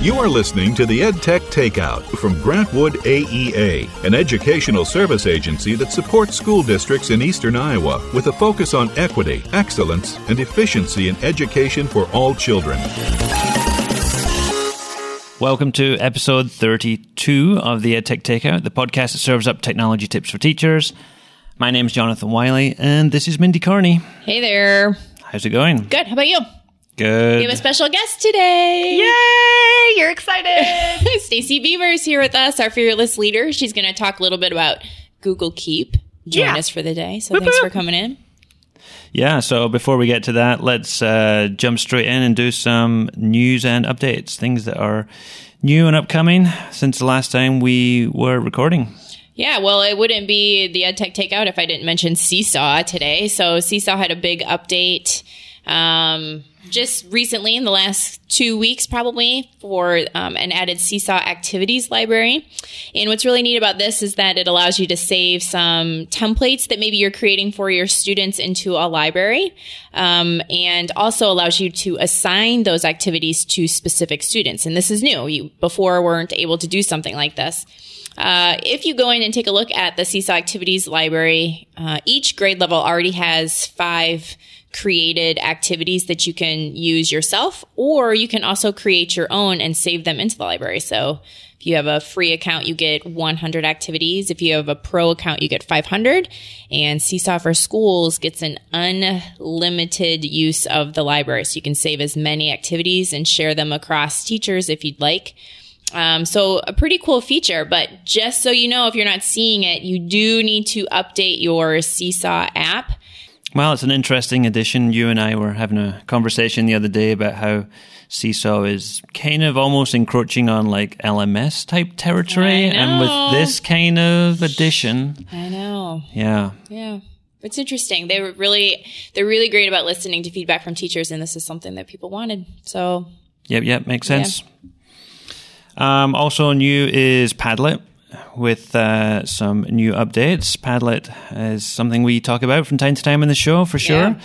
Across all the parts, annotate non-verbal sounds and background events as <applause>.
You are listening to the EdTech Takeout from Grantwood AEA, an educational service agency that supports school districts in eastern Iowa with a focus on equity, excellence, and efficiency in education for all children. Welcome to episode 32 of the EdTech Takeout, the podcast that serves up technology tips for teachers. My name is Jonathan Wylie, and this is Mindy Carney. Hey there. How's it going? Good. How about you? Good. We have a special guest today. Yay! You're excited. <laughs> Stacy Behmer is here with us, our fearless leader. She's going to talk a little bit about Google Keep. Join Yeah. us for the day. So thanks for coming in. Yeah, so before we get to that, let's uh, jump straight in and do some news and updates, things that are new and upcoming since the last time we were recording. Yeah, well, it wouldn't be the EdTech Takeout if I didn't mention Seesaw today. So Seesaw had a big update um, just recently in the last two weeks, probably, for um, an added Seesaw activities library. And what's really neat about this is that it allows you to save some templates that maybe you're creating for your students into a library, um, and also allows you to assign those activities to specific students. And this is new. You before weren't able to do something like this. Uh, if you go in and take a look at the Seesaw Activities Library, uh, each grade level already has five created activities that you can use yourself, or you can also create your own and save them into the library. So if you have a free account, you get 100 activities. If you have a pro account, you get 500. And Seesaw for Schools gets an unlimited use of the library. So you can save as many activities and share them across teachers if you'd like. Um, so a pretty cool feature, but just so you know, if you're not seeing it, you do need to update your Seesaw app. Well, it's an interesting addition. You and I were having a conversation the other day about how Seesaw is kind of almost encroaching on like LMS type territory. And with this kind of addition, I know. yeah. Yeah. It's interesting. They were really, they're really great about listening to feedback from teachers, and this is something that people wanted. So Yep, yep, makes sense. Um, also new is Padlet with uh, some new updates. Padlet is something we talk about from time to time in the show for sure.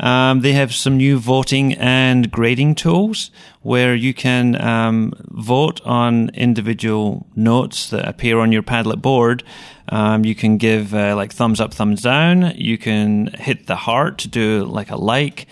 Um, they have some new voting and grading tools where you can um, vote on individual notes that appear on your Padlet board. Um, you can give uh, like thumbs up, thumbs down. You can hit the heart to do like a like.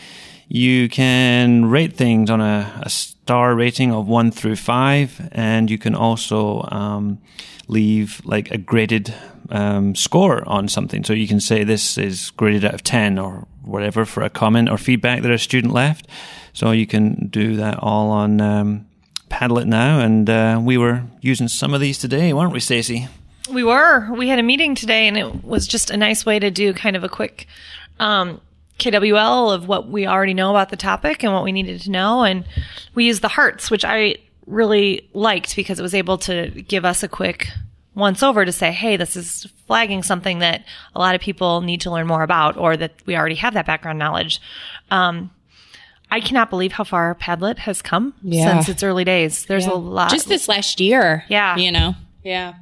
You can rate things on a, a star rating of one through five, and you can also um, leave like a graded um, score on something. So you can say this is graded out of 10 or whatever for a comment or feedback that a student left. So you can do that all on um, Padlet now. And uh, we were using some of these today, weren't we, Stacy? we were. We had a meeting today, and it was just a nice way to do kind of a quick um, KWL of what we already know about the topic and what we needed to know. And we used the hearts, which I really liked because it was able to give us a quick once over to say, hey, this is flagging something that a lot of people need to learn more about or that we already have that background knowledge. Um, I cannot believe how far Padlet has come Yeah. since its early days. There's a lot. just this last year. Yeah. You know? Yeah.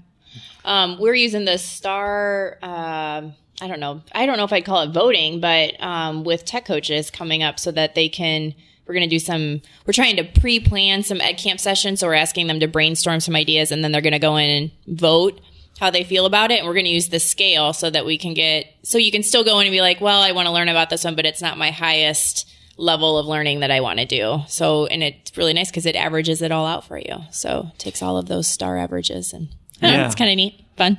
Um, we're using the star, um, I don't know. I don't know if I'd call it voting, but um, with tech coaches coming up so that they can, we're going to do some, we're trying to pre plan some ed camp sessions. So we're asking them to brainstorm some ideas and then they're going to go in and vote how they feel about it. And we're going to use the scale so that we can get, so you can still go in and be like, well, I want to learn about this one, but it's not my highest level of learning that I want to do. So, and it's really nice because it averages it all out for you. So it takes all of those star averages and <laughs> Yeah. it's kind of neat, fun.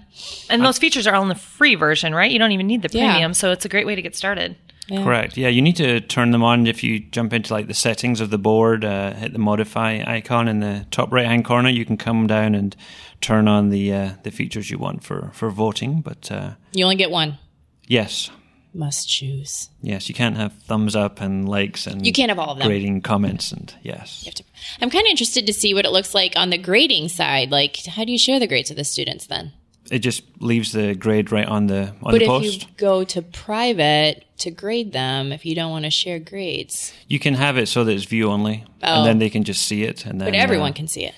And those features are all in the free version, right? You don't even need the Yeah. premium, so it's a great way to get started. Correct. Yeah, you need to turn them on if you jump into like the settings of the board, uh, hit the modify icon in the top right hand corner. You can come down and turn on the uh, the features you want for for voting. But uh, You only get one. yes, Must choose. yes, you can't have thumbs up and likes and You can't have all of them. grading comments and yes. I'm kind of interested to see what it looks like on the grading side. Like, how do you share the grades with the students then? It just leaves the grade right on the on But the if post. you go to private to grade them, if you don't want to share grades, You can have it so that it's view only, Oh. and then they can just see it. And then but everyone uh, can see it.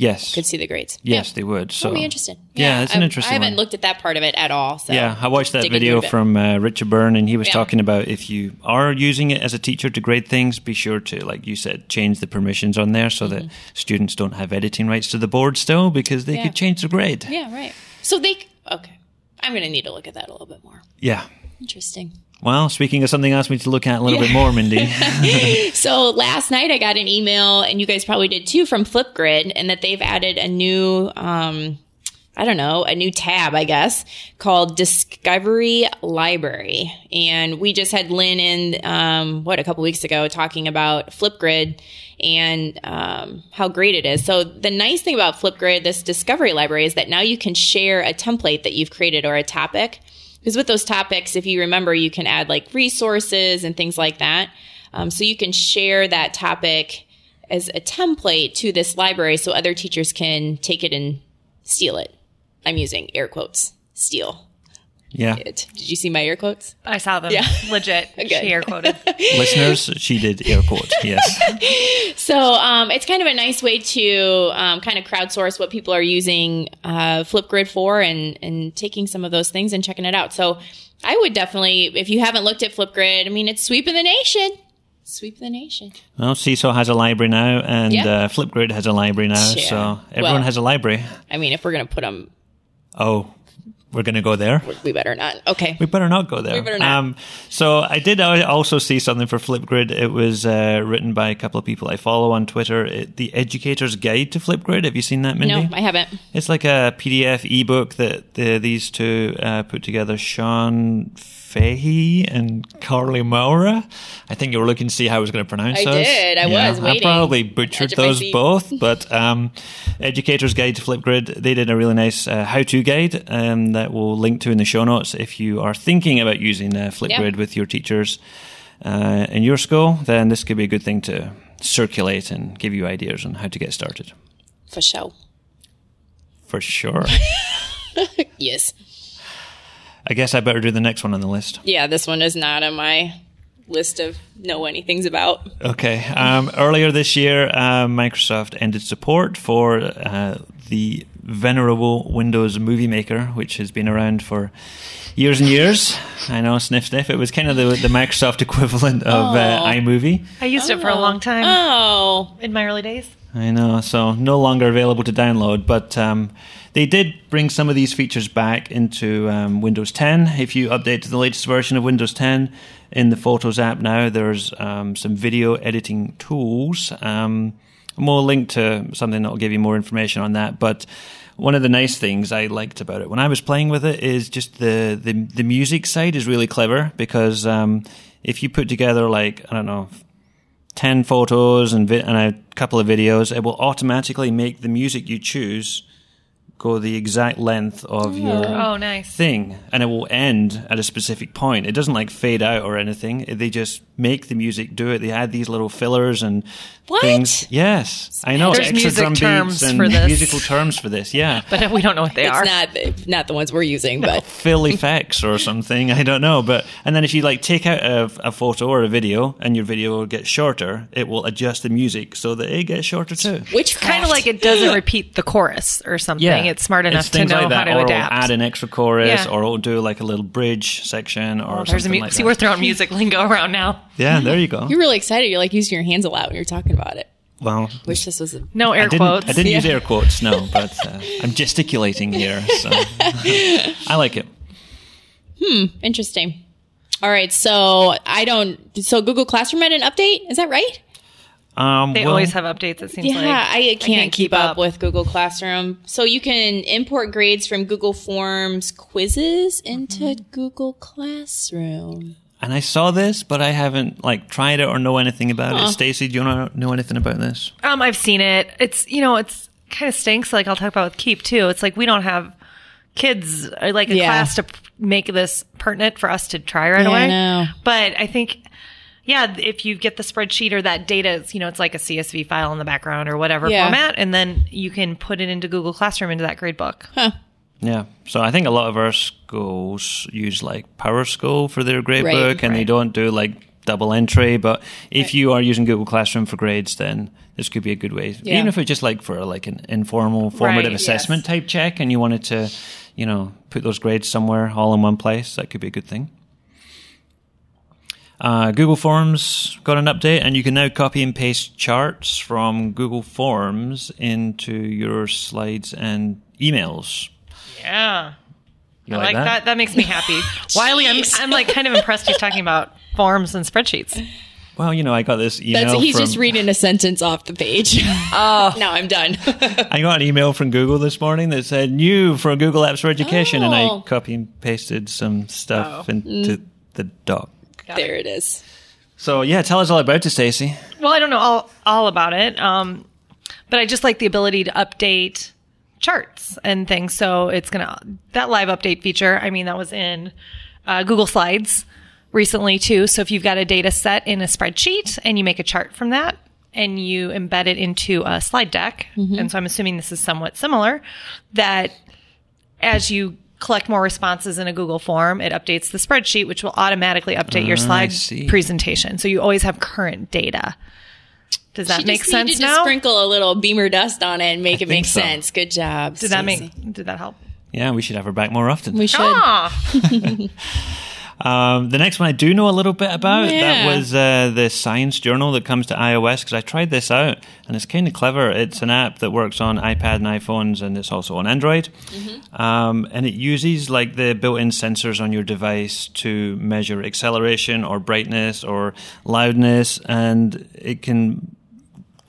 Yes. could see the grades. Yes, Yeah. they would. So I'll be interested. Yeah, it's an I- interesting I haven't one. looked at that part of it at all. So Yeah, I watched that video through a bit. from uh, Richard Byrne, and he was Yeah. talking about if you are using it as a teacher to grade things, be sure to, like you said, change the permissions on there so that students don't have editing rights to the board still because they Mm-hmm. Yeah. could change the grade. Yeah, right. So they okay. I'm going to need to look at that a little bit more. Yeah. Interesting. Well, speaking of something else we need to look at a little bit more, Mindy. <laughs> So last night I got an email, and you guys probably did too, from Flipgrid, and that they've added a new, um, I don't know, a new tab, I guess, called Discovery Library. And we just had Lynn in, um, what, a couple weeks ago talking about Flipgrid and um, how great it is. So the nice thing about Flipgrid, this Discovery Library, is that now you can share a template that you've created or a topic. Because with those topics, if you remember, you can add like resources and things like that. Um, so you can share that topic as a template to this library so other teachers can take it and steal it. I'm using air quotes, steal yeah. it. Did you see my air quotes? I saw them. Yeah. <laughs> Legit. <laughs> Good. She air quoted. <laughs> Listeners, she did air quotes. Yes. So um, it's kind of a nice way to um, kind of crowdsource what people are using uh, Flipgrid for and, and taking some of those things and checking it out. So I would definitely, if you haven't looked at Flipgrid, I mean, it's sweeping the nation. Sweep the nation. Well, Seesaw has a library now, and Yeah. uh, Flipgrid has a library now, Yeah. so everyone Well- has a library. I mean, if we're going to put them, Oh, we're going to go there? we better not. Okay. We better not go there. We better not. Um, so I did also see something for Flipgrid. It was uh, written by a couple of people I follow on Twitter. It, the Educator's Guide to Flipgrid. Have you seen that, Mindy? No, I haven't. It's like a PDF ebook that the, these two uh, put together, Sean Fahey and Karly Moura. I think you were looking to see how I was going to pronounce those. I those. did. I was I probably butchered Edge of my those both, but um, Educator's Guide to Flipgrid, they did a really nice uh, how-to guide um, that we'll link to in the show notes. If you are thinking about using uh, Flipgrid Yeah. with your teachers uh, in your school, then this could be a good thing to circulate and give you ideas on how to get started. For sure. For sure. <laughs> Yes. I guess I better do the next one on the list. Yeah, this one is not on my list of know anything's about. Okay. Um, earlier this year, uh, Microsoft ended support for uh, the venerable Windows Movie Maker, which has been around for years and years. I know, sniff, sniff. It was kind of the, the Microsoft <laughs> equivalent of uh, Oh. iMovie. I used it for a long time Oh, in my early days. I know, so no longer available to download, but um, they did bring some of these features back into um, Windows 10. If you update to the latest version of Windows 10 in the Photos app now, there's um, some video editing tools. Um, we'll link to something that will give you more information on that. But one of the nice things I liked about it when I was playing with it is just the the, the music side is really clever because um, if you put together like I don't know 10 photos and, vi- and a couple of videos, it will automatically make the music you choose go the exact length of your Oh, nice. thing and it will end at a specific point. It doesn't like fade out or anything. They just make the music do it. They add these little fillers and What? things. Yes. I know. There's extra music drum terms beats and for this. musical terms for this. Yeah. <laughs> But we don't know what they it's are. not the, not the ones we're using, but fill <laughs> effects or something. I don't know, but and then if you like take out a, a photo or a video and your video gets shorter, it will adjust the music so that it gets shorter too. which kind of like it doesn't repeat the chorus or something. It's smart enough It's to know like how to or it'll adapt. add an extra chorus, Yeah. or it'll do like a little bridge section, or Oh, there's a something mu- like See, that. we're throwing music lingo around now. yeah, there you go. <laughs> You're really excited. You're like using your hands a lot when you're talking about it. Well, Wish this was a No air I quotes. I didn't use air quotes, no, but uh, I'm gesticulating here, so <laughs> I like it. Hmm, interesting. All right, so I don't. So Google Classroom had an update. Is that right? Um, They well, always have updates. It seems Yeah, like yeah, I, can't keep up. with Google Classroom. So you can import grades from Google Forms quizzes into Mm-hmm. Google Classroom. And I saw this, but I haven't like tried it or know anything about Huh. it. Stacy, do you know, know anything about this? Um, I've seen it. It's you know, it's kind of stinks. Like I'll talk about with Keep too. It's like we don't have kids like a Yeah. class to make this pertinent for us to try right Yeah, I away. know. But I think. Yeah, if you get the spreadsheet or that data, it's, you know, it's like a CSV file in the background or whatever Yeah. format, and then you can put it into Google Classroom into that grade book. Yeah. So I think a lot of our schools use like PowerSchool for their grade Right, book, and they don't do like double entry. But if you are using Google Classroom for grades, then this could be a good way. Yeah. Even if it's just like for like an informal formative Right, assessment yes. type check, and you wanted to, you know, put those grades somewhere all in one place, that could be a good thing. Uh, Google Forms got an update, and you can now copy and paste charts from Google Forms into your slides and emails. Yeah. You I like that? that. makes me happy. <laughs> Wylie, I'm, I'm like kind of impressed he's talking about forms and spreadsheets. Well, you know, I got this email. That's he's from, just reading a sentence off the page. <laughs> Oh, now I'm done. <laughs> I got an email from Google this morning that said new for Google Apps for Education, and I Oh. copy and pasted some stuff Oh. into the doc. There it is. So yeah, tell us all about it, Stacy. Well, I don't know all, all about it, um, but I just like the ability to update charts and things. So it's going to, that live update feature, I mean, that was in uh, Google Slides recently too. So if you've got a data set in a spreadsheet and you make a chart from that and you embed it into a slide deck, and so I'm assuming this is somewhat similar, that as you collect more responses in a Google form, it updates the spreadsheet, which will automatically update your Ah, slide see. presentation. So you always have current data. Does that You make just sense needed now? to sprinkle a little Behmer dust on it and make it make so. sense. Good job. did that make? Did that help? Yeah, we should have her back more often. We should. <laughs> <laughs> Um, the next one I do know a little bit about. Yeah. That was uh, the Science Journal that comes to iOS because I tried this out and it's kind of clever. It's an app that works on iPad and iPhones and it's also on Android. Um, and it uses like the built-in sensors on your device to measure acceleration or brightness or loudness, and it can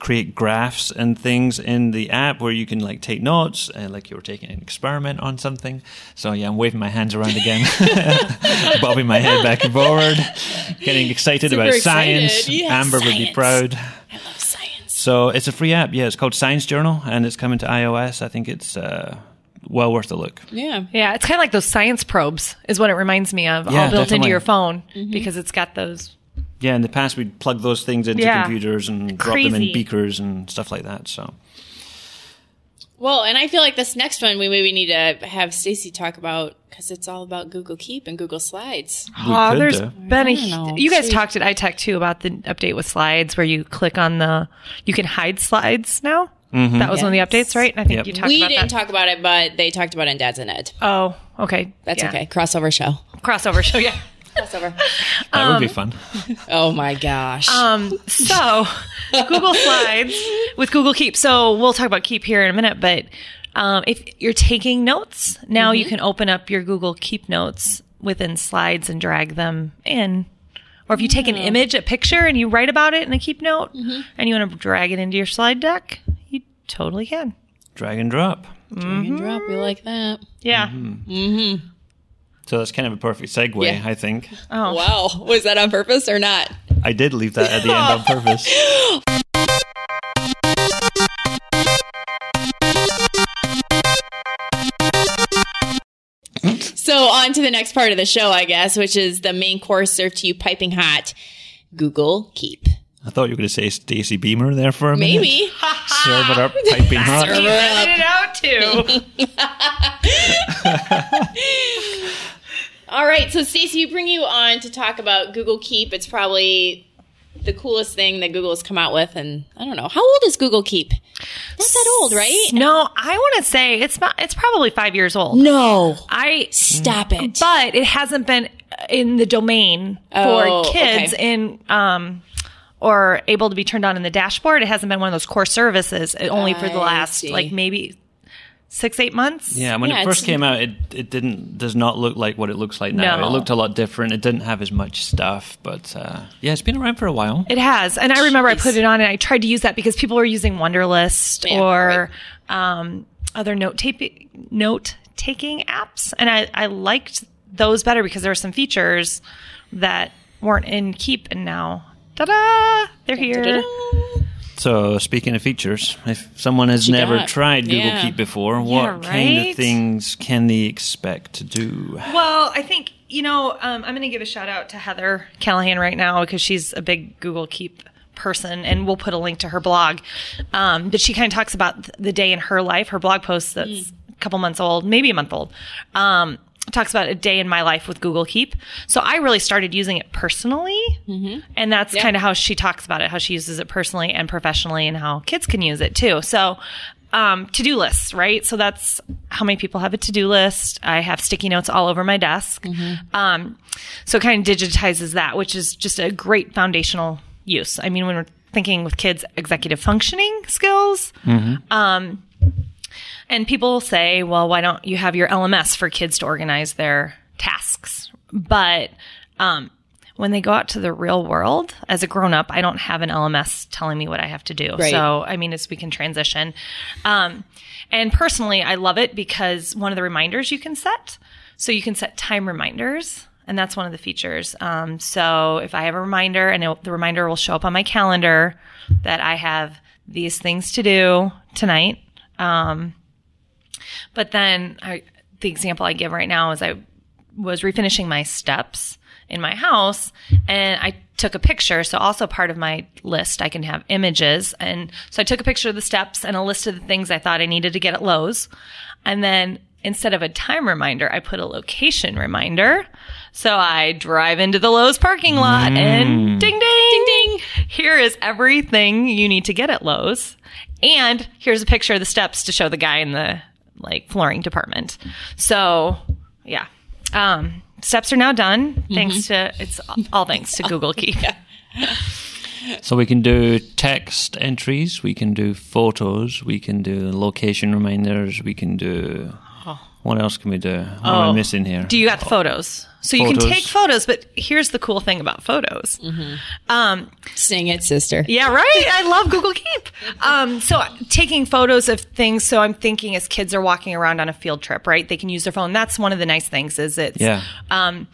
create graphs and things in the app where you can like take notes uh, like you were taking an experiment on something so yeah i'm waving my hands around again <laughs> bobbing my head back and forward getting excited Super about excited. science Yeah, amber would be proud I love science. so it's a free app yeah it's called science journal and it's coming to ios i think it's uh, well worth a look Yeah. yeah, it's kind of like those science probes, is what it reminds me of, Yeah, all built definitely. into your phone Mm-hmm. because it's got those. Yeah in the past we'd plug those things into Yeah. computers and drop them in beakers and stuff like that so Well, and I feel like this next one we maybe need to have Stacy talk about because it's all about Google Keep and Google Slides. we Oh, could there's do. been a know. You guys See- talked at ITEC too about the update with slides where you click on the. You can hide slides now. Mm-hmm. That was one of the updates, right? I think Yep. you talked We about didn't that. talk about it, but they talked about it in Dad's and Ed. oh, okay. That's Yeah. okay. Crossover show. Crossover show, yeah. <laughs> Crossover. that would be Um, fun oh my gosh. So, Google Slides with Google Keep. So, we'll talk about Keep here in a minute, but um, if you're taking notes, now Mm-hmm. you can open up your Google Keep notes within Slides and drag them in. Or if you take an image, a picture, and you write about it in a Keep note, Mm-hmm. and you want to drag it into your slide deck, you totally can. drag and drop Drag and drop. We like that. Yeah. Mm-hmm. So that's kind of a perfect segue Yeah. i think Oh. Wow. Was that on purpose or not? I did leave that at the end on <laughs> purpose. So on to the next part of the show, I guess, which is the main course served to you piping hot. Google Keep. I thought you were going to say Stacy Behmer there for a minute. Maybe. <laughs> Serve it up, piping hot. Serve it up. it out too. <laughs> All right, so Stacy, you bring you on to talk about Google Keep. It's probably the coolest thing that Google has come out with, and I don't know how old is Google Keep. Not that old, right? no, I want to say it's not, it's probably five years old. No, I stop it. but it hasn't been in the domain Oh, for kids okay. in um or able to be turned on in the dashboard. It hasn't been one of those core services uh, only for the last like maybe six eight months. Yeah, when Yeah, it first came out, it it didn't does not look like what it looks like now. No. It looked a lot different. It didn't have as much stuff, but uh, yeah, it's been around for a while. It has, and I remember I put it on and I tried to use that because people were using Wunderlist Yeah, or um, other note taking note taking apps, and I I liked those better because there were some features that weren't in Keep, and now ta-da, they're here. Da-da-da. So speaking of features, if someone has you never got? tried Google Yeah. Keep before, what kind right? of things can they expect to do? Well, I think you know um, I'm going to give a shout out to Heather Calihan right now because she's a big Google Keep person, and we'll put a link to her blog. Um, but she kind of talks about the day in her life. Her blog post that's a couple months old, maybe a month old. Um, talks about a day in my life with Google Keep. So I really started using it personally. And that's kind of how she talks about it, how she uses it personally and professionally, and how kids can use it too. So, um, to do lists, right? So that's how many people have a to do list. I have sticky notes all over my desk. Um, so it kind of digitizes that, which is just a great foundational use. I mean, when we're thinking with kids, executive functioning skills, um, and people say, well, why don't you have your LMS for kids to organize their tasks? But um, when they go out to the real world as a grown up, I don't have an LMS telling me what I have to do. Right. So, I mean, as we can transition. Um, and personally, I love it because one of the reminders you can set. So you can set time reminders. And that's one of the features. Um, so if I have a reminder and it, the reminder will show up on my calendar that I have these things to do tonight, um, but then I, the example I give right now is I was refinishing my steps in my house and I took a picture. So also part of my list, I can have images. And so I took a picture of the steps and a list of the things I thought I needed to get at Lowe's. And then instead of a time reminder, I put a location reminder. So I drive into the Lowe's parking lot mm. and ding, ding, ding, ding. Here is everything you need to get at Lowe's. And here's a picture of the steps to show the guy in the like flooring department. So yeah. Um, steps are now done thanks to, it's all thanks to Google Keep. <laughs> So we can do text entries, we can do photos, we can do location reminders, we can do. What else can we do? What am I missing here? Do you got the photos? So you can take photos, but here's the cool thing about photos. Um, Sing it, sister. Yeah, right. I love Google Keep. Um, so taking photos of things. So I'm thinking as kids are walking around on a field trip, right? They can use their phone. That's one of the nice things is it's Yeah. um,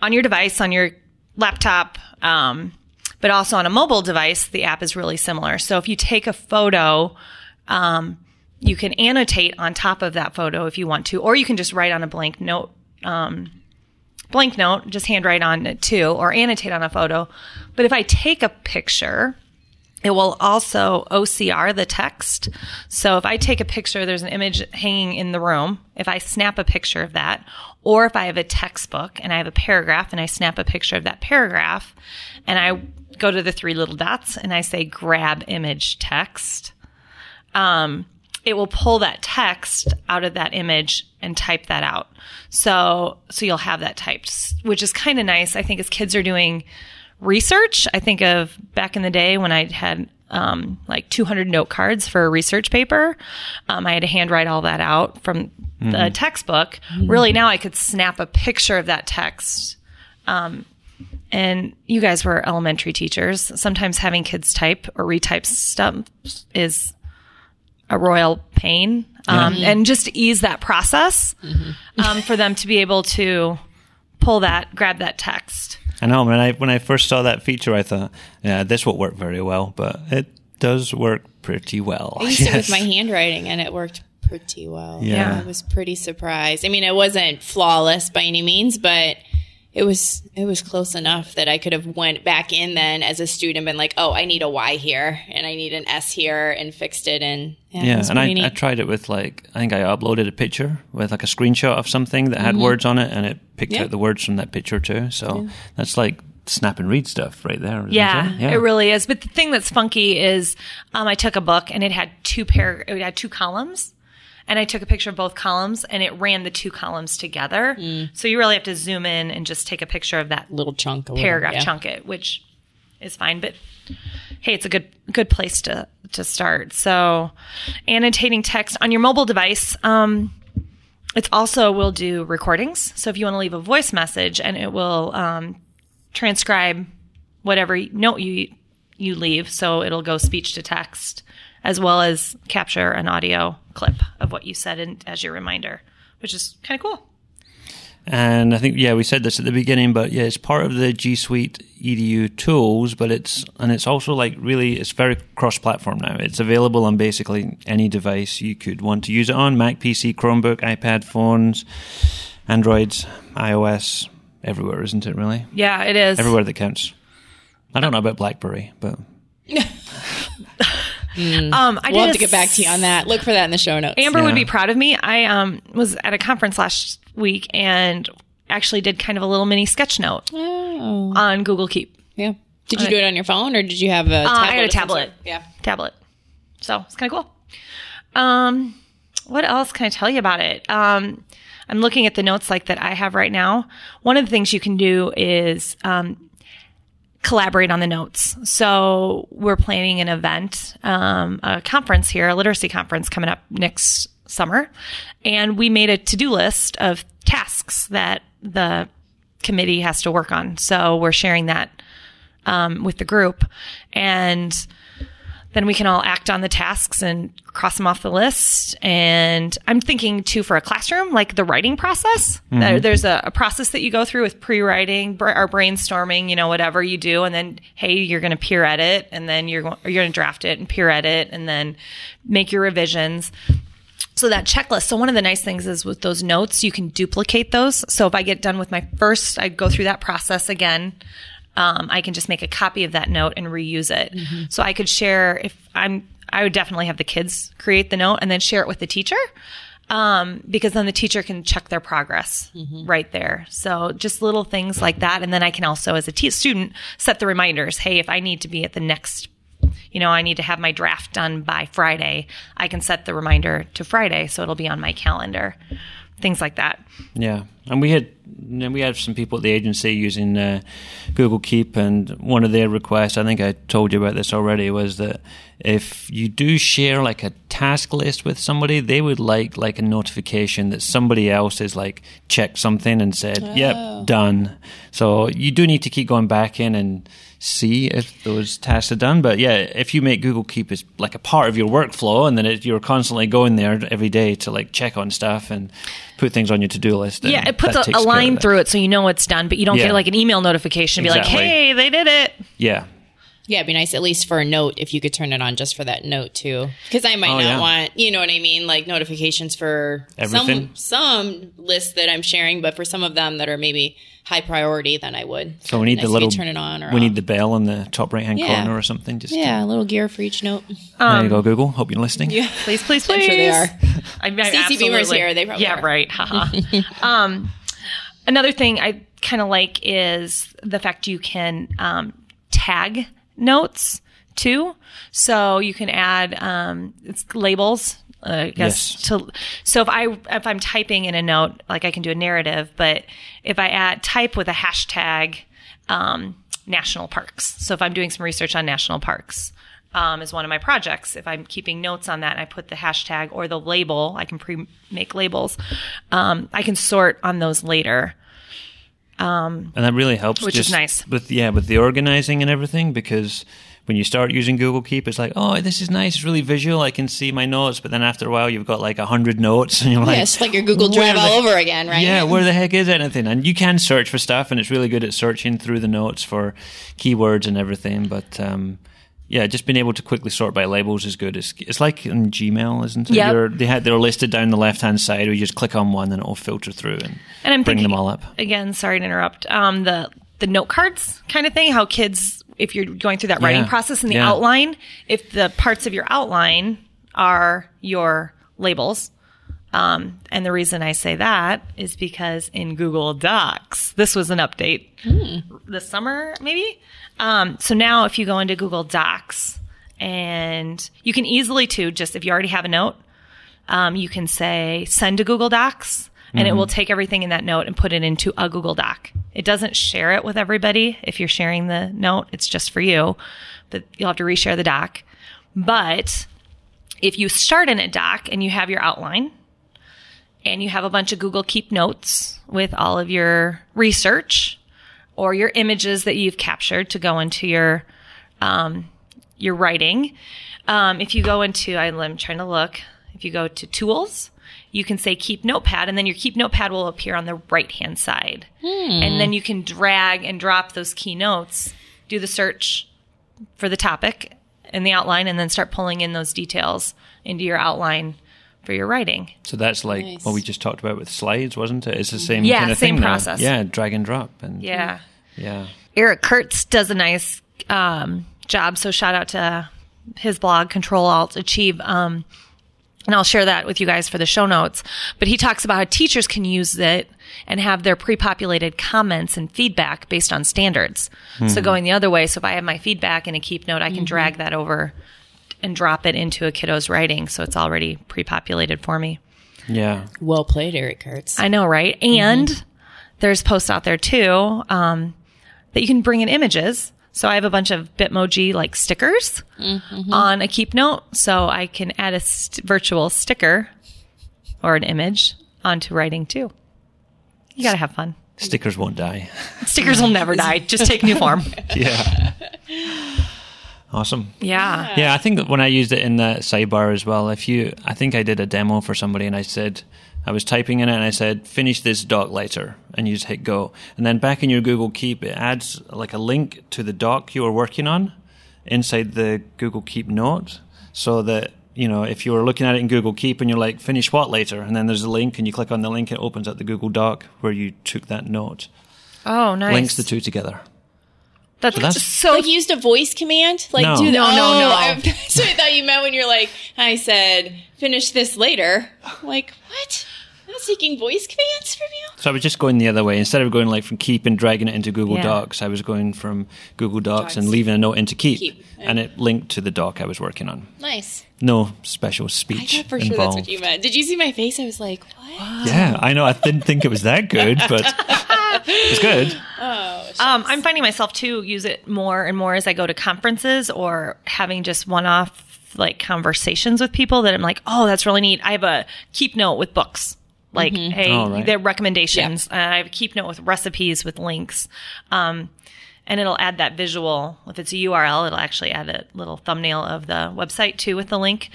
on your device, on your laptop, um, but also on a mobile device. The app is really similar. So if you take a photo, um, you can annotate on top of that photo if you want to, or you can just write on a blank note. Um, blank note, just handwrite on it too, or annotate on a photo. But if I take a picture, it will also OCR the text. So if I take a picture, there's an image hanging in the room. If I snap a picture of that, or if I have a textbook and I have a paragraph and I snap a picture of that paragraph and I go to the three little dots and I say grab image text, um, it will pull that text out of that image and type that out. So, so you'll have that typed, which is kind of nice. I think as kids are doing research, I think of back in the day when I had um, like 200 note cards for a research paper. Um, I had to handwrite all that out from the textbook. Really, now I could snap a picture of that text. Um, and you guys were elementary teachers. Sometimes having kids type or retype stuff is a royal pain. Um, and just ease that process um, for them to be able to pull that, grab that text. I know when I when I first saw that feature, I thought, yeah, this won't work very well, but it does work pretty well. I used it with my handwriting and it worked pretty well. Yeah. I was pretty surprised. I mean, it wasn't flawless by any means, but it was it was close enough that I could have went back in then as a student and been like, oh, I need a Y here and I need an S here and fixed it and yeah, Yeah, was and I, pretty I tried it with like I think I uploaded a picture with like a screenshot of something that had words on it, and it picked Yeah. out the words from that picture too. So that's like snap and read stuff right there. isn't Yeah, it? it really is. But the thing that's funky is, um, I took a book and it had two pair, it had two columns, and I took a picture of both columns, and it ran the two columns together. So you really have to zoom in and just take a picture of that little chunk of paragraph yeah. chunk it, which is fine. But hey, it's a good good place to to start. So annotating text on your mobile device. Um, it's also will do recordings. So if you want to leave a voice message, and it will um, transcribe whatever note you you leave. So it'll go speech to text as well as capture an audio clip of what you said in, as your reminder, which is kind of cool. And I think yeah, we said this at the beginning, but yeah, it's part of the G Suite EDU tools, but it's and it's also like really it's very cross-platform now. It's available on basically any device you could want to use it on: Mac, PC, Chromebook, iPad, phones, Androids, iOS, everywhere, isn't it? Really, Yeah, it is. everywhere that counts. I don't know about BlackBerry, but <laughs> Um, I We'll did have to get back to you on that. Look for that in the show notes. Amber would be proud of me. I um was at a conference last week and actually did kind of a little mini sketch note Oh, on Google Keep yeah. Did you do it on your phone or did you have a tablet? Uh, I had a tablet. Yeah. tablet. So it's kind of cool. Um, what else can I tell you about it? Um, I'm looking at the notes like that I have right now. One of the things you can do is um, collaborate on the notes. So we're planning an event, um, a conference here, a literacy conference coming up next summer, and we made a to-do list of tasks that the committee has to work on. So we're sharing that um, with the group, and then we can all act on the tasks and cross them off the list. And I'm thinking too for a classroom, like the writing process. There, mm-hmm. there's a, a process that you go through with pre-writing br- or brainstorming, you know, whatever you do, and then hey, you're going to peer edit, and then you're go- you're going to draft it and peer edit, and then make your revisions. So that checklist. So one of the nice things is with those notes, you can duplicate those. So if I get done with my first, I go through that process again. Um, I can just make a copy of that note and reuse it. So I could share if I'm, I would definitely have the kids create the note and then share it with the teacher. Um, because then the teacher can check their progress right there. So just little things like that. And then I can also, as a te- student, set the reminders. Hey, if I need to be at the next you know, I need to have my draft done by Friday. I can set the reminder to Friday so it'll be on my calendar. Things like that. Yeah, and we had and we had some people at the agency using uh, Google Keep, and one of their requests, I think I told you about this already, was that if you do share like a task list with somebody, they would like like a notification that somebody else has like checked something and said, "Yep, done." So you do need to keep going back in and see if those tasks are done. But yeah, if you make Google Keep as like a part of your workflow, and then it, you're constantly going there every day to like check on stuff and put things on your to do list. Yeah, it puts a, a line through it so you know it's done, but you don't Yeah. get like an email notification to be Exactly. like, hey, they did it. Yeah, Yeah, it'd be nice at least for a note if you could turn it on just for that note too. Because I might Oh, not yeah. want, you know what I mean, like notifications for Everything. some some lists that I'm sharing, but for some of them that are maybe high priority, then I would. so we need Nice the little turn it on or we off. need the bell in the top right hand Yeah. corner or something. Just to- yeah, a little gear for each note. there you go, Google. Hope you're listening. Yeah. Please, please, please. I'm sure they are. I mean, CC Behmer's here, they probably yeah, are. right. Haha. <laughs> um, another thing I kind of like is the fact you can um, tag notes too. So you can add um, it's labels. Uh, I guess Yes. to so if I if I'm typing in a note, like I can do a narrative, but if I add type with a hashtag um, national parks. So if I'm doing some research on national parks, um, is one of my projects. If I'm keeping notes on that, and I put the hashtag or the label. I can pre make labels. Um, I can sort on those later. And that really helps. Which is nice. with yeah, with the organizing and everything because. When you start using Google Keep, it's like, oh, this is nice, it's really visual. I can see my notes, but then after a while, you've got like a hundred notes, <laughs> and you're like, yeah, it's like your Google where Drive the- all over again, right? Yeah, where the heck is anything? And you can search for stuff, and it's really good at searching through the notes for keywords and everything. But um, yeah, just being able to quickly sort by labels is good. It's, it's like in Gmail, isn't it? You're, they had they're listed down the left hand side, where you just click on one, and it'll filter through and, And I'm bring thinking them all up. again. Sorry to interrupt. Um, the the note cards kind of thing. How kids, if you're going through that writing process and the Yeah. outline, if the parts of your outline are your labels. Um, and the reason I say that is because in Google Docs, this was an update this summer, maybe. Um, so now if you go into Google Docs and you can easily too, just if you already have a note, um, you can say send to Google Docs and it will take everything in that note and put it into a Google Doc. It doesn't share it with everybody. If you're sharing the note, it's just for you, but you'll have to reshare the doc. But if you start in a doc and you have your outline and you have a bunch of Google Keep notes with all of your research or your images that you've captured to go into your um, your writing. Um, if you go into, I'm trying to look. If you go to tools, you can say keep notepad, and then your keep notepad will appear on the right hand side, and then you can drag and drop those key notes. Do the search for the topic in the outline, and then start pulling in those details into your outline for your writing. So that's like Nice. what we just talked about with slides, wasn't it? It's the same Yeah, kind of same thing now. process. Yeah, drag and drop, and Yeah. yeah. Eric Curts does a nice um, job. So shout out to his blog, Control Alt Achieve. Um, and I'll share that with you guys for the show notes. But he talks about how teachers can use it and have their pre-populated comments and feedback based on standards. So going the other way, so if I have my feedback in a keep note, I can drag that over and drop it into a kiddo's writing, so it's already pre-populated for me. Yeah. Well played, Eric Curts. I know, right? And there's posts out there too um, that you can bring in images. So I have a bunch of Bitmoji like stickers on a keep note, so I can add a st- virtual sticker or an image onto writing too. You gotta have fun. Stickers won't die. Stickers will never <laughs> die; just take new form. <laughs> Yeah. Awesome. Yeah. Yeah, I think that when I used it in the sidebar as well, if you, I think I did a demo for somebody and I said, I was typing in it and I said, finish this doc later, and you just hit go. And then back in your Google Keep, it adds like a link to the doc you were working on inside the Google Keep note so that, you know, if you were looking at it in Google Keep and you're like, finish what later? And then there's a link and you click on the link, it opens up the Google Doc where you took that note. Oh, nice. Links the two together. That's, that's- so. like used a voice command? Like No. do the, No, no, oh, no. <laughs> I, so I thought you meant when you're like, I said, finish this later. Like, what? I'm seeking voice commands from you? So I was just going the other way. Instead of going like from Keep and dragging it into Google Yeah. Docs, I was going from Google Docs and leaving a note into Keep, Keep, yeah. and it linked to the doc I was working on. Nice. No special I speech thought for sure involved. that's what you meant. Did you see my face? I was like, what? Yeah, I know. I didn't think it was that good, but <laughs> it's good. Um, I'm finding myself to use it more and more as I go to conferences or having just one-off like conversations with people that I'm like, oh, that's really neat. I have a keep note with books. Like, hey, Oh, right. their recommendations. And I keep note with recipes with links. Um, and it'll add that visual. If it's a URL, it'll actually add a little thumbnail of the website too with the link,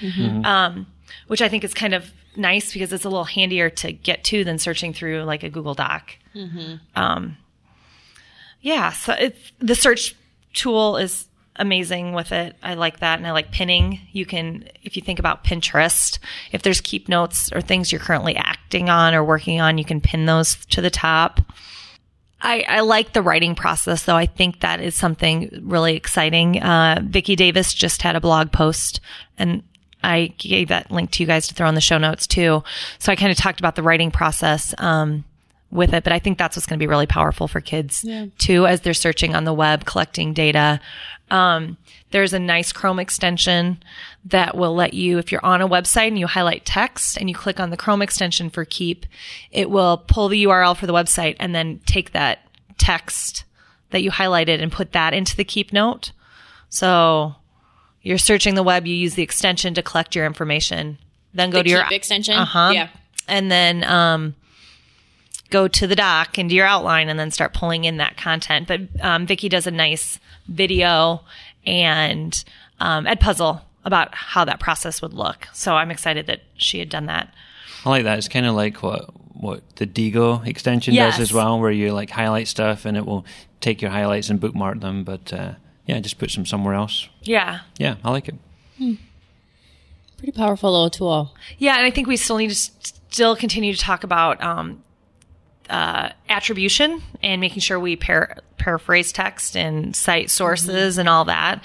um, which I think is kind of nice because it's a little handier to get to than searching through like a Google Doc. Um, yeah, so it's the search tool is amazing with it. I like that, and I like pinning. You can, if you think about Pinterest, if there's keep notes or things you're currently acting on or working on, you can pin those to the top. I, I like the writing process, though. I think that is something really exciting. Uh, Vicki Davis just had a blog post, and I gave that link to you guys to throw in the show notes too. So I kind of talked about the writing process um, with it, but I think that's what's going to be really powerful for kids too, as they're searching on the web, collecting data. Um, there's a nice Chrome extension that will let you, if you're on a website and you highlight text and you click on the Chrome extension for Keep, it will pull the URL for the website and then take that text that you highlighted and put that into the Keep note. So you're searching the web, you use the extension to collect your information, then go The to your extension? Uh huh. Yeah. And then um, go to the doc and do your outline, and then start pulling in that content. But um, Vicki does a nice video and um, Edpuzzle about how that process would look. So I'm excited that she had done that. I like that. It's kind of like what what the Diigo extension Yes. does as well, where you like highlight stuff and it will take your highlights and bookmark them. But uh, yeah, just puts them somewhere else. Yeah. Yeah, I like it. Pretty powerful little tool. Yeah, and I think we still need to s- still continue to talk about um, uh, attribution and making sure we par- paraphrase text and cite sources and all that.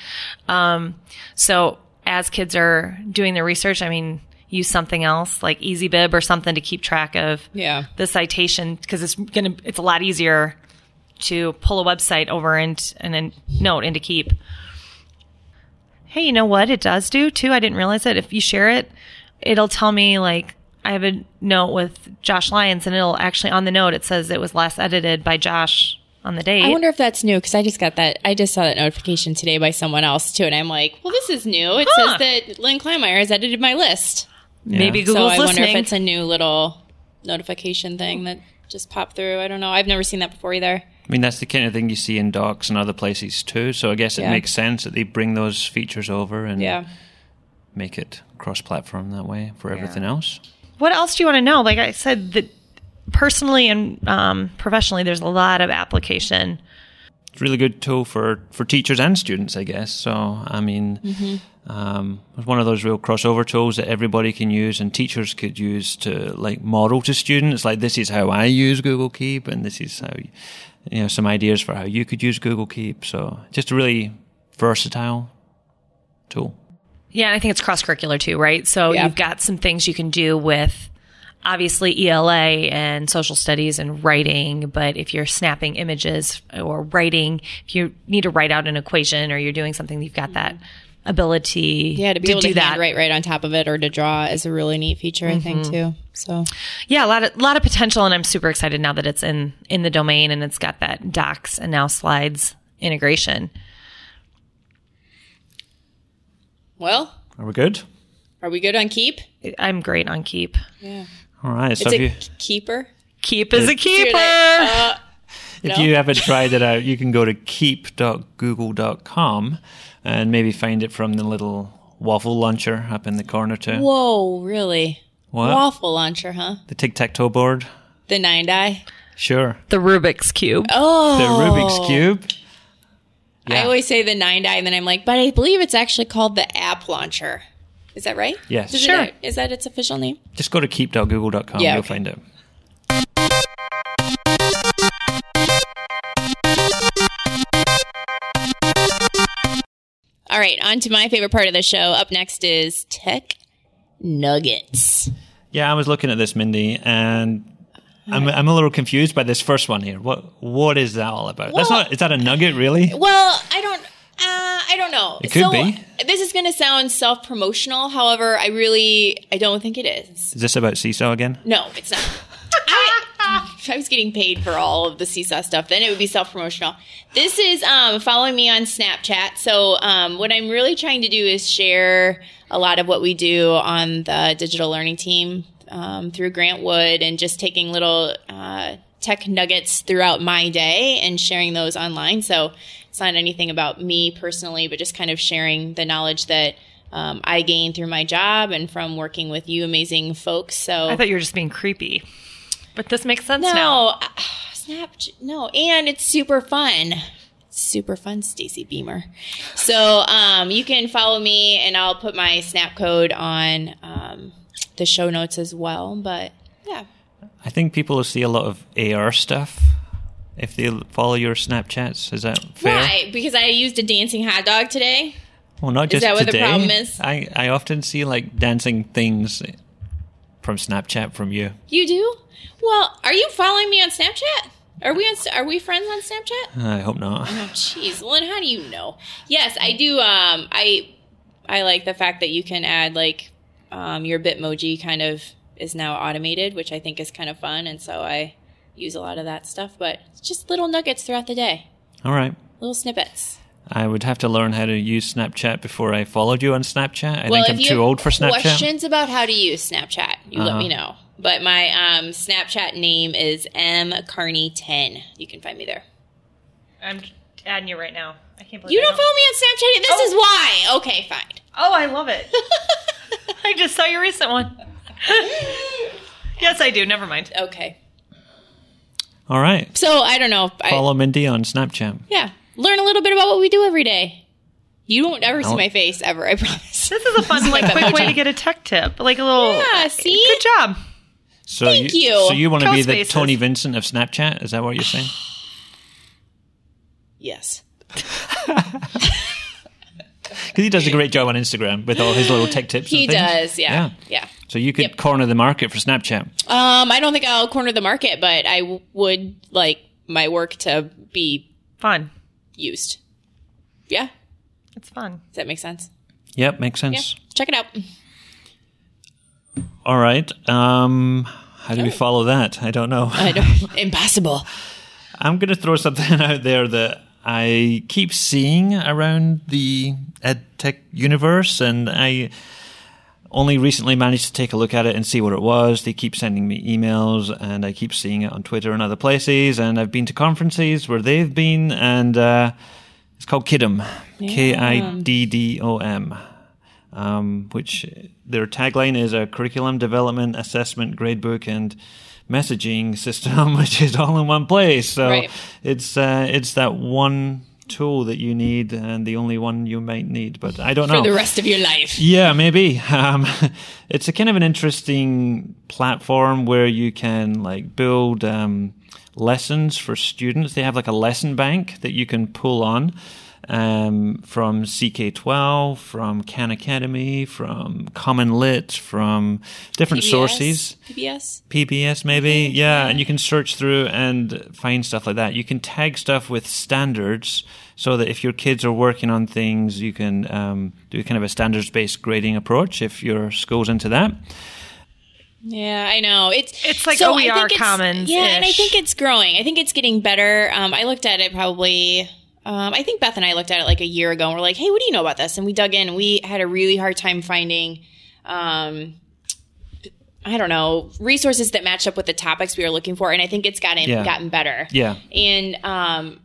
Um, so as kids are doing their research, I mean, use something else like EasyBib or something to keep track of Yeah. the citation because it's gonna it's a lot easier to pull a website over and and then note into keep. Hey, you know what it does do too? I didn't realize it. If you share it, it'll tell me like I have a note with Josh Lyons, and it'll actually on the note it says it was last edited by Josh on the date. I wonder if that's new because I just got that. I just saw that notification today by someone else too, and I'm like, well, this is new. It Huh. says that Lynn Kleinmeyer has edited my list. Maybe Yeah. Google's so I listening. wonder if it's a new little notification thing that just popped through. I don't know. I've never seen that before either. I mean, that's the kind of thing you see in docs and other places too. So I guess it Yeah. makes sense that they bring those features over and Yeah. make it cross-platform that way for everything else. What else do you want to know? Like I said, that personally and um, professionally, there's a lot of application. It's a really good tool for, for teachers and students, I guess. So, I mean, um, it's one of those real crossover tools that everybody can use and teachers could use to like model to students. Like, this is how I use Google Keep, and this is how, you know, some ideas for how you could use Google Keep. So, just a really versatile tool. Yeah, and I think it's cross curricular too, right? So Yeah. you've got some things you can do with obviously ELA and social studies and writing, but if you're snapping images or writing, if you need to write out an equation or you're doing something, you've got mm-hmm. that ability Yeah, to be able do to that. handwrite right on top of it or to draw is a really neat feature, I think, mm-hmm. too. So Yeah, a lot of lot of potential, and I'm super excited now that it's in in the domain and it's got that docs and now slides integration. Well, Are we good? are we good on keep? I'm great on Keep. Yeah. All right. So It's if a you, keeper. Keep is a You're keeper. uh, if no? you haven't tried it out, you can go to keep.google.com and maybe find it from the little waffle launcher up in the corner too. whoa, really? What? Waffle launcher, huh? The tic tac toe board. The nine die. Sure. the Rubik's cube. Oh, The Rubik's Cube. I always say the nine die, and then I'm like, but I believe it's actually called the app launcher. Is that right? Yes. Is Sure. It, is that its official name? Just go to keep.google.com. Yeah, You'll okay. find it. All right, on to my favorite part of the show. Up next is Tech Nuggets. Yeah, I was looking at this, Mindy, and I'm, I'm a little confused by this first one here. What What is that all about? That's not. Is that a nugget, really? Well, I don't. Uh, I don't know. It could so, be. This is going to sound self promotional. However, I really, I don't think it is. Is this about Seesaw again? No, it's not. <laughs> I, if I was getting paid for all of the Seesaw stuff, then it would be self promotional. This is um, following me on Snapchat. So, um, what I'm really trying to do is share a lot of what we do on the digital learning team um, through Grant Wood and just taking little uh, tech nuggets throughout my day and sharing those online. So, it's not anything about me personally, but just kind of sharing the knowledge that. Um, I gained through my job and from working with you amazing folks. So I thought you were just being creepy, but this makes sense now. no, uh, Snap. No, and it's super fun. Super fun, Stacy Behmer. So um, you can follow me, and I'll put my Snap code on um, the show notes as well. But yeah, I think people will see a lot of AR stuff if they follow your Snapchats. Is that fair? why? Because I used a dancing hot dog today. Well, not just is that what the today. problem is? I, I often see like dancing things from Snapchat from you. You do? Well, are you following me on Snapchat? Are we on, Are we friends on Snapchat? I hope not. Oh, jeez. Well, then how do you know? Yes, I do. Um, I I like the fact that you can add like um, your Bitmoji kind of is now automated, which I think is kind of fun, and so I use a lot of that stuff. But it's just little nuggets throughout the day, All right. little snippets. I would have to learn how to use Snapchat before I followed you on Snapchat. I well, think I'm too old for Snapchat. questions about how to use Snapchat, you let Uh-huh. me know. But my um, Snapchat name is M Carney ten. You can find me there. I'm adding you right now. I can't believe You I don't follow me on Snapchat. This Oh. is why. Okay, fine. Oh, I love it. <laughs> <laughs> I just saw your recent one. yes, I do. Never mind. Okay. All right. So I don't know. I, Follow Mindy on Snapchat. Yeah. Learn a little bit about what we do every day. You won't ever see I'll- my face ever, I promise. This is a fun, <laughs> like, Like quick way emoji. to get a tech tip. Like a little. Yeah, see? Good job. So Thank you. So you want to be the faces. Tony Vincent of Snapchat? Is that what you're saying? <sighs> Yes. <laughs> Because he does a great job on Instagram with all his little tech tips. He and does, yeah. Yeah. So you could Yep. corner the market for Snapchat. Um, I don't think I'll corner the market, but I w- would like my work to be Fun. used. Yeah. It's fun. Does that make sense? Yep, makes Yeah. sense. Check it out. All right. Um, how do we follow that? I don't know. I don't, <laughs> impossible. I'm going to throw something <laughs> out there that I keep seeing around the edtech universe, and I only recently managed to take a look at it and see what it was. They keep sending me emails, and I keep seeing it on Twitter and other places. And I've been to conferences where they've been, and uh, it's called Kiddom, K I D D O M. Um, which their tagline is a curriculum development, assessment, gradebook, and messaging system, <laughs> which is all in one place. So Right. it's uh, it's that one tool that you need and the only one you might need. But I don't For know. the rest of your life. Yeah, maybe. <laughs> Um, <laughs> it's a kind of an interesting platform where you can like build um, lessons for students. They have like a lesson bank that you can pull on. Um, from CK12, from Khan Academy, from Common Lit, from different PBS? sources. PBS. PBS maybe, yeah, and you can search through and find stuff like that. You can tag stuff with standards so that if your kids are working on things, you can um, do kind of a standards based grading approach if your school's into that. Yeah, I know. It's It's like so I OER think it's- Commons-ish. Yeah, and I think it's growing. I think it's getting better. Um, I looked at it probably. Um, I think Beth and I looked at it like a year ago, and we're like, "Hey, what do you know about this?" And we dug in, we had a really hard time finding. Um, I don't know resources that matched up with the topics we were looking for, and I think it's gotten Yeah. gotten better. Yeah. And um,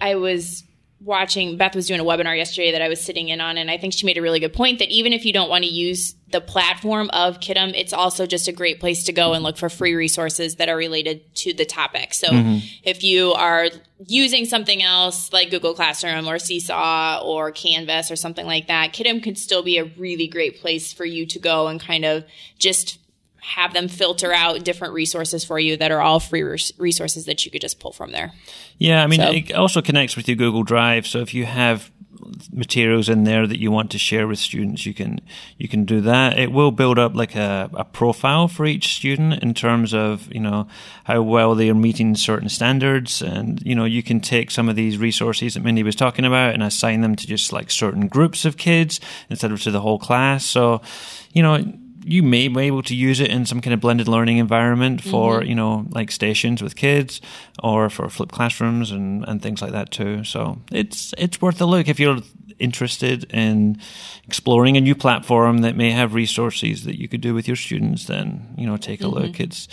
I was watching, Beth was doing a webinar yesterday that I was sitting in on, and I think she made a really good point that even if you don't want to use the platform of Kiddom, it's also just a great place to go and look for free resources that are related to the topic. So mm-hmm. if you are using something else like Google Classroom or Seesaw or Canvas or something like that, Kiddom could still be a really great place for you to go and kind of just have them filter out different resources for you that are all free res- resources that you could just pull from there. Yeah, I mean, So- it also connects with your Google Drive. So if you have materials in there that you want to share with students, you can you can do that. It will build up like a, a profile for each student in terms of you know how well they are meeting certain standards, and you know you can take some of these resources that Mindy was talking about and assign them to just like certain groups of kids instead of to the whole class. So you know you may be able to use it in some kind of blended learning environment for Mm-hmm. you know like stations with kids or for flipped classrooms and, and things like that too so it's it's worth a look if you're interested in exploring a new platform that may have resources that you could do with your students then you know take a Mm-hmm. look it's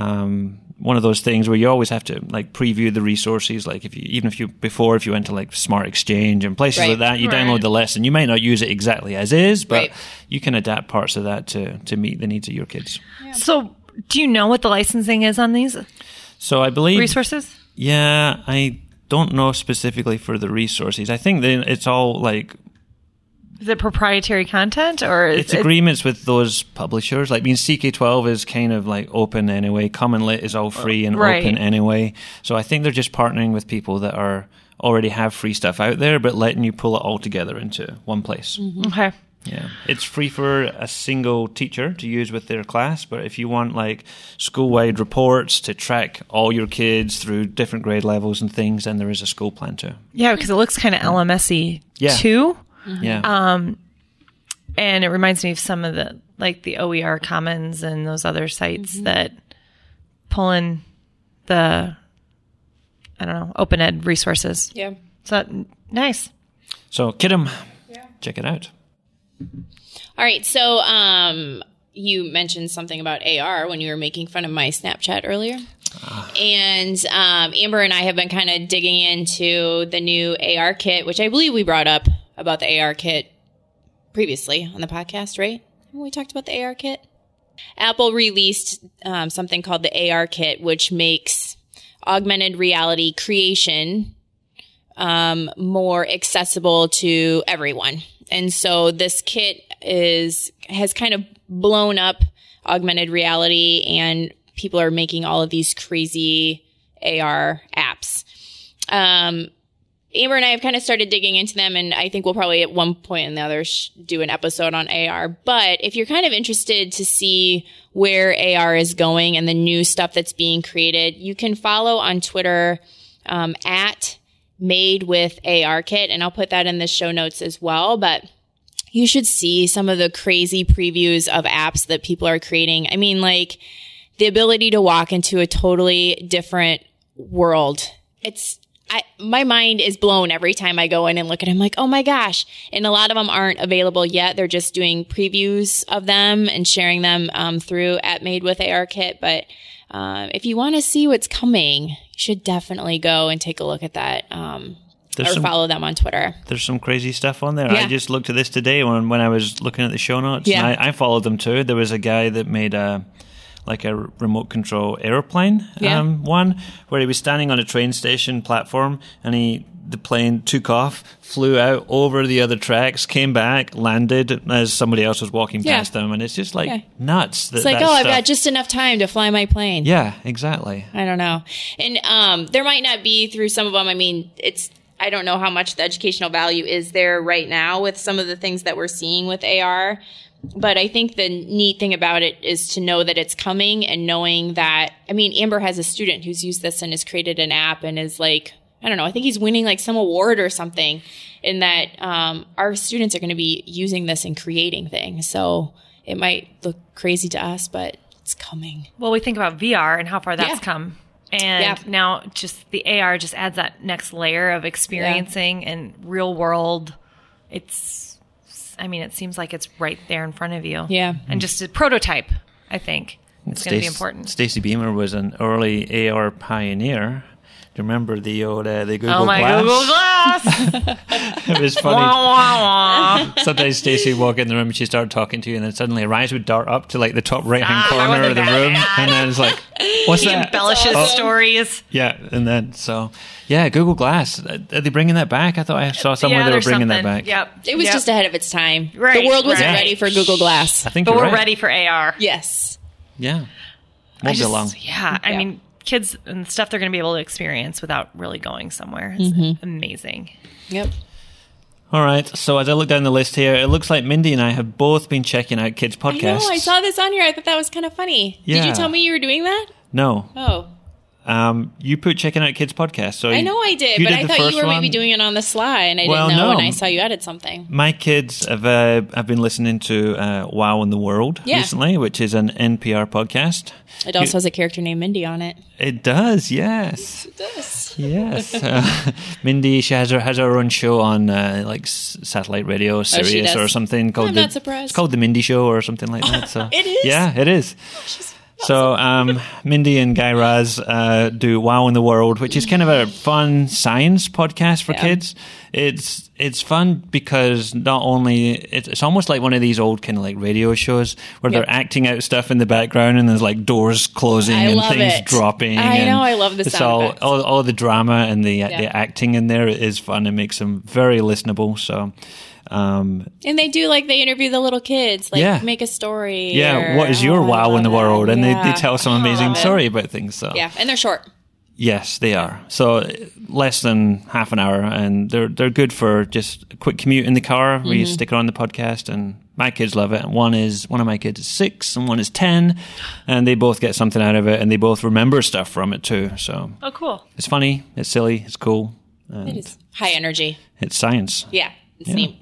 um, one of those things where you always have to like preview the resources like if you even if you before if you went to like smart exchange and places Right. like that you Right. download the lesson you might not use it exactly as is but Right. you can adapt parts of that to to meet the needs of your kids. So, do you know what the licensing is on these So I believe resources? Yeah, I don't know specifically for the resources. I think that it's all like Is it proprietary content or is it's it, agreements with those publishers. Like, I mean, CK12 is kind of like open anyway. Common Lit is all free and Right. open anyway. So I think they're just partnering with people that are already have free stuff out there, but letting you pull it all together into one place. Mm-hmm. okay? Yeah, it's free for a single teacher to use with their class. But if you want like school-wide reports to track all your kids through different grade levels and things, then there is a school plan too. Yeah, because it looks kind of mm-hmm. LMSy Yeah. too, mm-hmm. um, Yeah, Um, and it reminds me of some of the like the OER Commons and those other sites mm-hmm. that pull in the I don't know open ed resources. Yeah. So nice. so Kiddom, check it out. All right. So, um, you mentioned something about AR when you were making fun of my Snapchat earlier. And um, Amber and I have been kind of digging into the new ARKit, which I believe we brought up about the ARKit previously on the podcast, right? When we talked about the ARKit? Apple released um, something called the ARKit, which makes augmented reality creation um, more accessible to everyone. And so this kit is has kind of blown up augmented reality, and people are making all of these crazy AR apps. Um, Amber and I have kind of started digging into them, and I think we'll probably at one point or the other sh- do an episode on AR. But if you're kind of interested to see where AR is going and the new stuff that's being created, you can follow on Twitter um, at Made with ARKit, and I'll put that in the show notes as well. But you should see some of the crazy previews of apps that people are creating. I mean, like the ability to walk into a totally different world. It's I, my mind is blown every time I go in and look at them like, oh my gosh. And a lot of them aren't available yet. They're just doing previews of them and sharing them um, through at Made with ARKit. But um, if you want to see what's coming, should definitely go and take a look at that um, There's or some- follow them on Twitter. There's some crazy stuff on there. I just looked at this today when when I was looking at the show notes. Yeah. and I, I followed them too. There was a guy that made a like a remote control airplane Yeah. um, one where he was standing on a train station platform and he the plane took off, flew out over the other tracks, came back, landed as somebody else was walking Yeah. past them, and it's just like Yeah. nuts. That It's like, oh, I've got just enough time to fly my plane. yeah, exactly. I don't know. And um, there might not be through some of them. I mean, it's I don't know how much the educational value is there right now with some of the things that we're seeing with AR. But I think the neat thing about it is to know that it's coming and knowing that, I mean, Amber has a student who's used this and has created an app and is like, I don't know, I think he's winning like some award or something in that um, our students are going to be using this and creating things. So it might look crazy to us, but it's coming. Well, we think about VR and how far that's Yeah. come. And Yeah. now just the AR just adds that next layer of experiencing and real world. It's, I mean, it seems like it's right there in front of you. Yeah. And just a prototype, I think. It's going to be important. Stacy Behmer was an early AR pioneer. Do you remember the old uh, the Google oh my Glass? Google Glass! <laughs> it was funny. wah, wah. Sometimes Stacy would walk in the room and she'd start talking to you, and then suddenly her eyes would dart up to like the top right hand Ah, corner of the the room, heck? and then it's like, <laughs> "What's He that?" embellishes Oh, stories. yeah, and then so yeah, Google Glass. Are they bringing that back? I thought I saw somewhere yeah, they were there's bringing that back. Yep. It was Yep. just ahead of its time. Right, the world wasn't right. ready for Google Glass. I think But you're we're right. ready for AR. Yes. Yeah, I won't be just- long. Yeah, I Yeah. mean, kids and stuff they're going to be able to experience without really going somewhere. It's Mm-hmm. amazing. Yep. All right. So as I look down the list here, it looks like Mindy and I have both been checking out kids podcasts. I know. I saw this on here. I thought that was kind of funny. Did you tell me you were doing that? No, Oh, um, you put checking out kids podcasts. So I know I did, Oh, but did I thought you were maybe doing it on the sly, and I Well, didn't know. no. And I saw you added something. My kids have uh, have been listening to uh, Wow in the World Yeah. recently, which is an NPR podcast. It also has a character named Mindy on it. It does, yes, It does. yes. <laughs> Uh, Mindy, she has her has her own show on uh, like s- satellite radio, Sirius does? or something called. I'm the, not surprised. It's called the Mindy Show or something like that. <laughs> So It is? yeah, it is. So, um, Mindy and Guy Raz uh, do Wow in the World, which is kind of a fun science podcast for Yeah. kids. It's it's fun because not only it's, it's almost like one of these old kind of like radio shows where Yep. they're acting out stuff in the background and there's like doors closing I and things it. dropping. I and know, I love the sound all, all all the drama and the Yeah. the acting in there is fun. It makes them very listenable. So. Um, And they do like they interview the little kids, like Yeah. make a story. yeah, or- what is your Oh, wow in the world? And they, Yeah. they tell some amazing story about things. So Yeah, and they're short. Yes, they are. So uh, less than half an hour, and they're they're good for just a quick commute in the car. where Mm-hmm. you stick it on the podcast, and my kids love it. One is one of my kids is six, and one is ten, and they both get something out of it, and they both remember stuff from it too. So Oh, cool. it's funny, it's silly, it's cool, and It is high energy. it's science. Yeah, it's neat.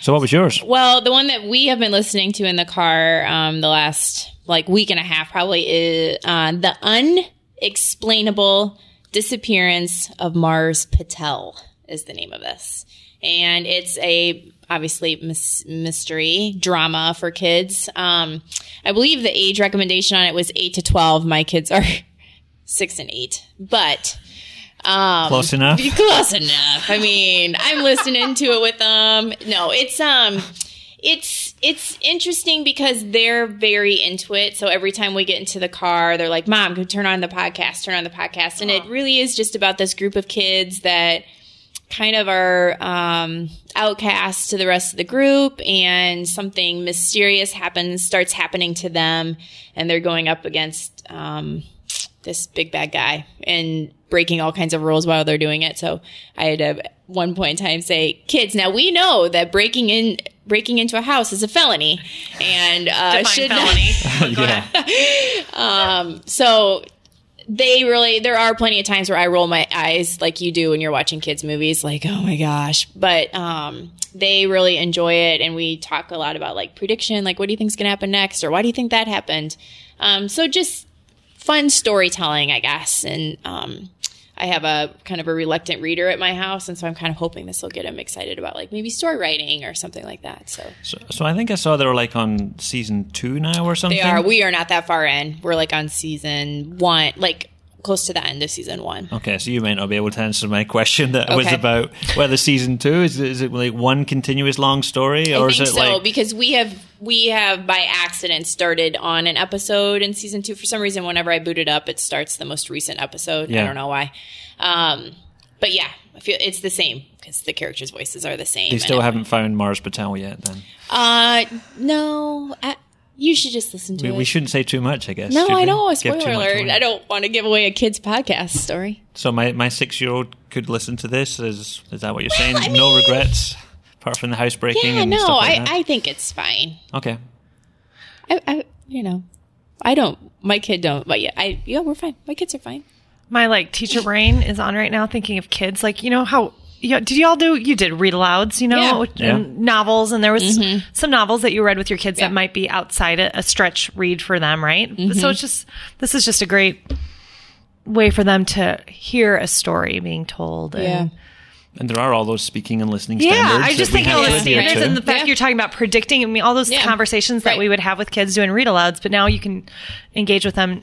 So what was yours? Well, the one that we have been listening to in the car um, the last like week and a half probably is uh, the unexplainable disappearance of Mars Patel is the name of this, and it's a obviously mys- mystery drama for kids. Um, I believe the age recommendation on it was eight to twelve. My kids are <laughs> six and eight, but. Um, Close enough. be <laughs> close enough. I mean, I'm listening to it with them. No, it's um it's it's interesting because they're very into it. So every time we get into the car, they're like, "Mom, go turn on the podcast, turn on the podcast." And it really is just about this group of kids that kind of are um, outcast to the rest of the group, and something mysterious happens, starts happening to them, and they're going up against um, this big bad guy and breaking all kinds of rules while they're doing it. So I had to at one point in time say, "Kids, now we know that breaking in." Breaking into a house is a felony, and uh, should felony. not, <laughs> <laughs> yeah, so they really there are plenty of times where I roll my eyes like you do when you're watching kids movies like oh my gosh but um they really enjoy it and we talk a lot about like prediction like what do you think's going to happen next or why do you think that happened um so just fun storytelling I guess and um I have a kind of a reluctant reader at my house and so I'm kind of hoping this will get him excited about like maybe story writing or something like that so so, so I think I saw they were like on season two now or something. They are. We are not that far in. We're like on season one, like close to the end of season one. Okay, so you may not be able to answer my question that was about whether season two is is it like one continuous long story or is it so like because we have we have by accident started on an episode in season two. For some reason, whenever I boot it up, it starts the most recent episode. Yeah. I don't know why. Um, but yeah, I feel it's the same because the characters' voices are the same. they still haven't found Mars Patel yet? Then Uh, no. I, You should just listen to We, it. we shouldn't say too much, I guess. no, I know. Spoiler alert. I don't want to give away a kid's podcast story. So my, my six year old could listen to this. Is is that what you're saying? I no regrets, apart from the housebreaking Yeah, and no, stuff like I, that. I think it's fine. okay. I, I, you know, I don't. My kid don't. But yeah, I yeah, we're fine. My kids are fine. My like teacher brain is on right now thinking of kids. Like, you know how you, did you all do you did read alouds, you know, Yeah. and novels and there was mm-hmm. some novels that you read with your kids Yeah. that might be outside a, a stretch read for them, right? So mm-hmm. it's just this is just a great way for them to hear a story being told and And there are all those speaking and listening standards. Yeah, standards. I just that we think have all to the adhere standards and the fact Yeah. you're talking about predicting. I mean, all those Yeah. conversations that we would have with kids doing read alouds, but now you can engage with them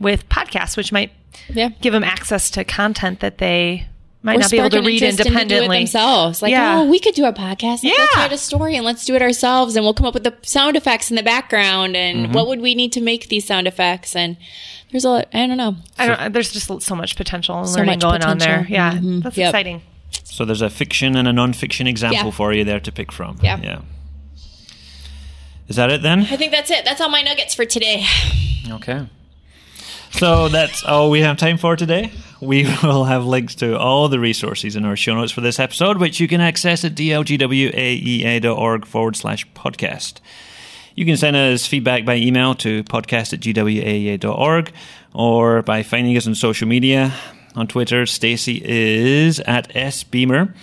with podcasts, which might Yeah. give them access to content that they might Or not be able to read interest in do it independently. themselves. Like, Yeah. oh, we could do a podcast. Like, Let's Yeah. write a story and let's do it ourselves, and we'll come up with the sound effects in the background. And Mm-hmm. what would we need to make these sound effects? And there's a lot. I don't know. I don't, there's just so much potential and So learning much going on there. potential. Yeah, Mhm. that's Yep. exciting. So there's a fiction and a non-fiction example Yeah. for you there to pick from. Yeah. Yeah. Is that it then? I think that's it. That's all my nuggets for today. Okay. So that's all we have time for today. We <laughs> will have links to all the resources in our show notes for this episode, which you can access at dlgwaea.org forward slash podcast. You can send us feedback by email to podcast at gwaea.org or by finding us on social media. On Twitter, Stacy is at sbehmer.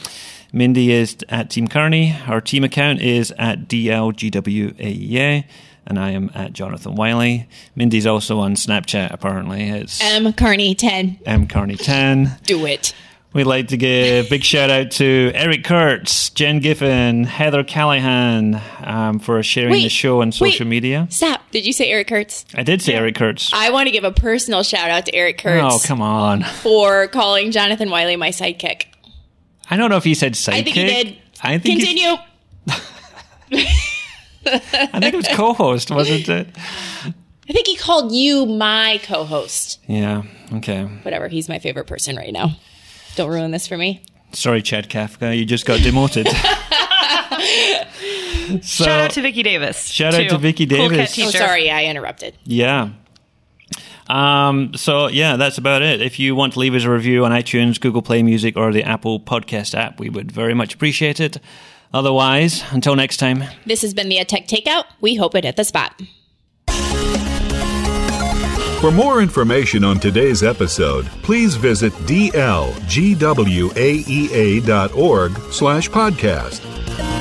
Mindy is at Team Carney. Our team account is at DLGWAEA. And I am at Jonathan Wylie. Mindy's also on Snapchat, apparently. It's M. Carney, 10. M Carney 10. Do it. We'd like to give a big shout out to Eric Curts, Jen Giffen, Heather Calihan um, for sharing Wait, the show on social wait. media. Stop. Did you say Eric Curts? I did say Eric Curts. I want to give a personal shout out to Eric Curts Oh, come on. for calling Jonathan Wylie my sidekick. I don't know if he said sidekick. I think he did. I think he- Continue. <laughs> I think it was co-host, wasn't it? I think he called you my co host. Yeah. Okay. Whatever. He's my favorite person right now. Don't ruin this for me. Sorry, Chad Kafka, you just got demoted. <laughs> so, Shout out to Vicki Davis. Shout out to Vicki Cool Davis. Oh, sorry. I interrupted. Yeah. Um, so yeah, that's about it. If you want to leave us a review on iTunes, Google Play Music, or the Apple Podcast app, we would very much appreciate it. Otherwise, until next time, This has been the EdTech Takeout. We hope it hit the spot. For more information on today's episode, please visit dlgwaea.org slash podcast.